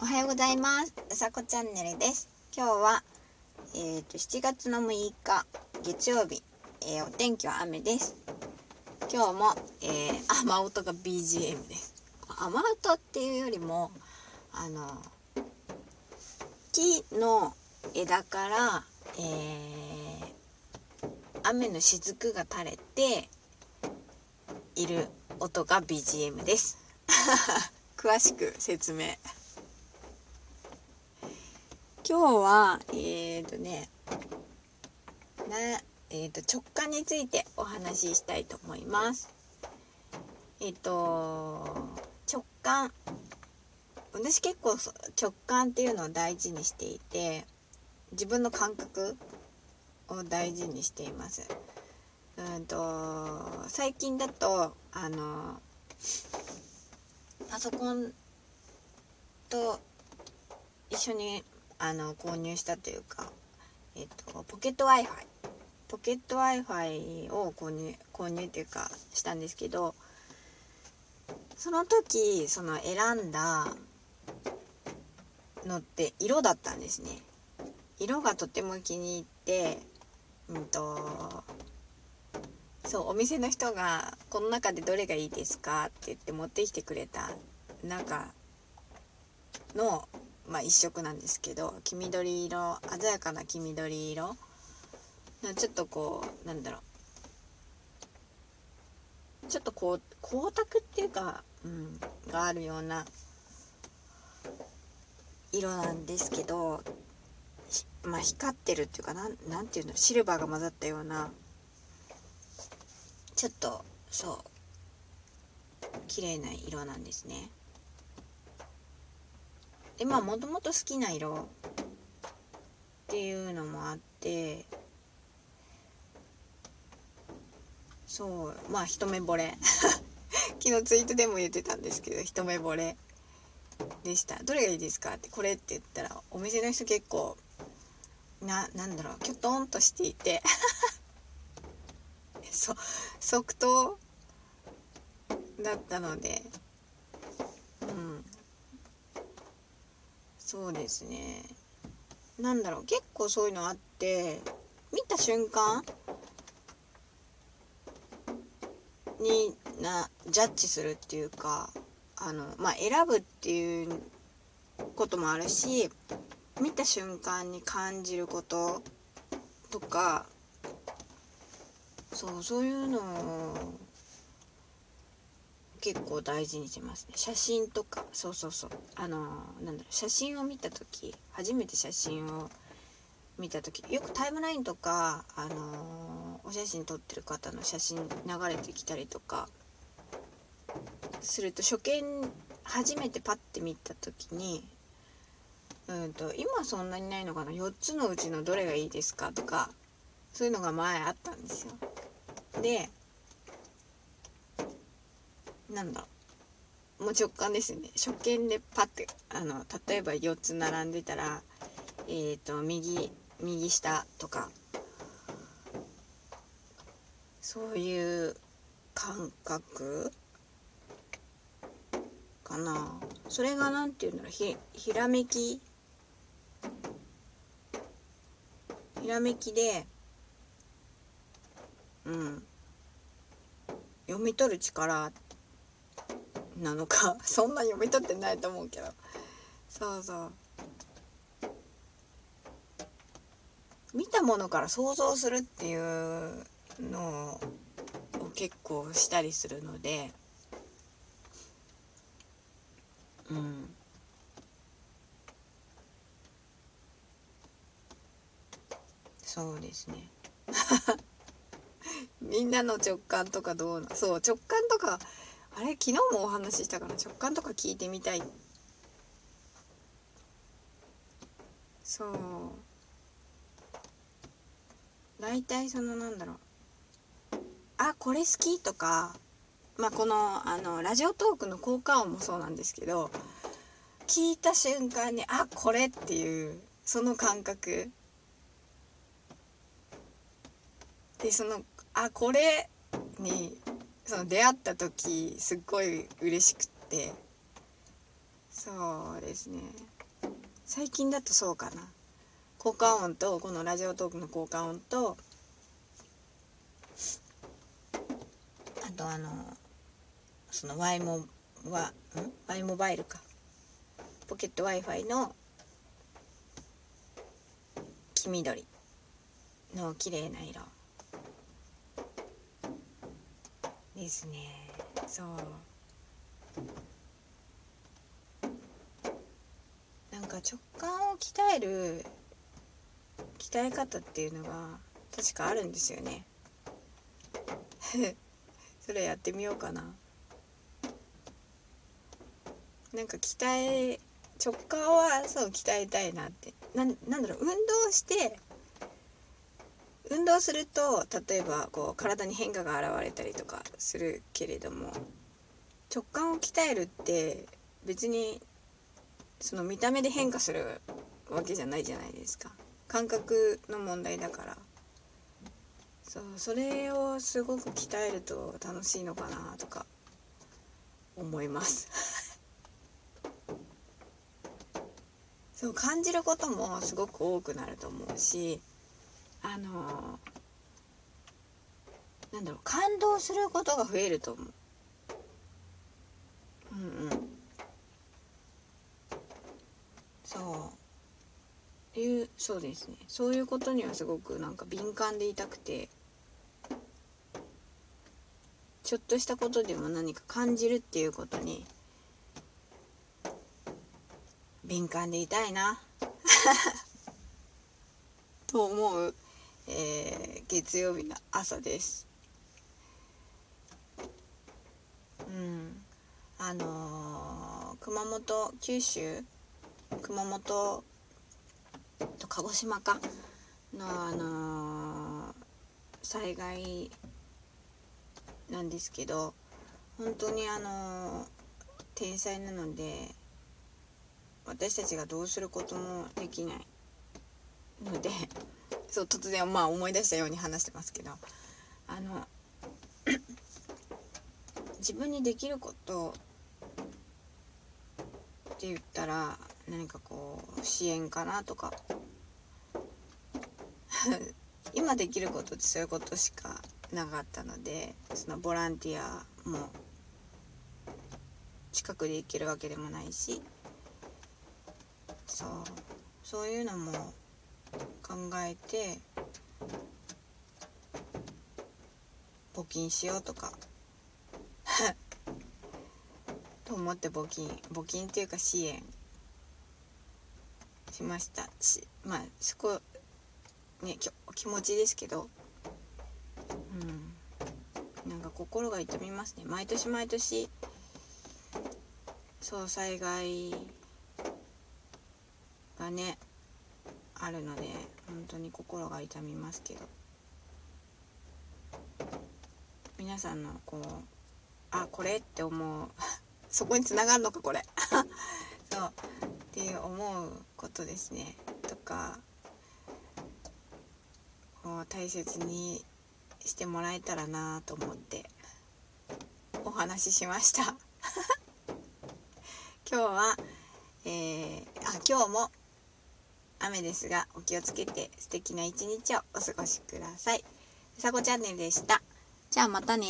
おはようございます。うさこチャンネルです。今日は、えー、と7月の6日月曜日、えー、お天気は雨です。今日も、えー、雨音が BGM です。雨音っていうよりもあの木の枝から、えー雨の雫が垂れている音が BGM です。詳しく説明。今日はえっ、ー、とねなえー、と直感についてお話ししたいと思います。えっ、と直感私結構直感っていうのを大事にしていて自分の感覚を大事にしています。うんと最近だとあのパソコンと一緒にあの購入したというか、えっと、ポケット w i f i ポケット w i f i を購入購入っていうかしたんですけどその時その選んだのって色だったんですね色がとても気に入ってうんとそうお店の人が「この中でどれがいいですか?」って言って持ってきてくれた中の、まあ、一色なんですけど黄緑色鮮やかな黄緑色ちょっとこうなんだろう。ちょっとこう光沢っていうか、うん、があるような色なんですけどまあ光ってるっていうかなんなんていうのシルバーが混ざったようなちょっとそう綺麗な色なんですね。でまあもともと好きな色っていうのもあってそうまあ一目惚れ。昨日ツイートでも言ってたんですけど一目惚れでした。どれがいいですか？ってこれって言ったらお店の人結構ななんだろうきょとんとしていて。そ即答だったのでうんそうですね。なんだろう。結構そういうのあって見た瞬間になジャッジするっていうかあのまあ選ぶっていうこともあるし見た瞬間に感じることとかそうそういうのを結構大事にしてますね。写真とか。そうそうそう。あのなんだろう。写真を見た時初めて写真を見た時よくタイムラインとかあのお写真撮ってる方の写真流れてきたりとかすると初見初めてパッて見た時にうんと今そんなにないのかな。4つのうちのどれがいいですかとかそういうのが前あったんですよ。でなんだ。もう直感ですね。初見でパッてあの例えば4つ並んでたらえっ、ー、と右右下とか。そういう感覚？かな。それが何て言うんだろう。ひひらめき？ひらめきでうん。読み取る力ってなのか そんな読み取ってないと思うけど。そうそう。見たものから想像するっていうのを結構したりするので。うん。そうですね。みんなの直感とかどうなそう直感とかあれ昨日もお話ししたかな？直感とか聞いてみたい。そう。大体そのなんだろう。あこれ好きとかまあこのあのラジオトークの効果音もそうなんですけど聞いた瞬間にあこれっていうその感覚。でそのあこれにその出会った時すっごい嬉しくって。そうですね。最近だとそうかな。効果音とこのラジオトークの効果音とあとあのその Y モはん？Y モバイルか。ポケット Wi-Fi の黄緑の綺麗な色。ですね。そう。なんか直感を鍛える鍛え方っていうのが確かあるんですよね。それやってみようかな。なんか鍛え直感はそう鍛えたいなって。ななんだろう運動して運動すると例えばこう体に変化が現れたりとかするけれども直感を鍛えるって別にその見た目で変化するわけじゃないじゃないですか。感覚の問題だから。そうそれをすごく鍛えると楽しいのかなとか思います。そう感じることもすごく多くなると思うしあのなんだろう感動することが増えると思う。うんうん。そう。いうそうですね。そういうことにはすごくなんか敏感でいたくて。ちょっとしたことでも何か感じるっていうことに。敏感でいたいな。と思う。えー、月曜日の朝です。うん、あのー、熊本九州熊本と鹿児島かのあのー、災害なんですけど本当にあの天災なので私たちがどうすることもできないのでそう突然まあ思い出したように話してますけどあの 自分にできることって言ったら何かこう支援かなとか。今できることってそういうことしかなかったのでそのボランティアも近くで行けるわけでもないしそうそういうのも考えて募金しようとか。と思って募金募金っていうか支援。しました。しまあそこねき気持ちですけど。うん。なんか心が痛みますね。毎年毎年そう災害がねあるので。本当に心が痛みますけど。皆さんのこうあこれって思う。そこにつながるのかこれ。そう。っていう思うことですね。とかこう大切にしてもらえたらなと思ってお話ししました。今日はえー、あ今日も雨ですがお気をつけて素敵な一日をお過ごしください。さこチャンネルでした。じゃあまたね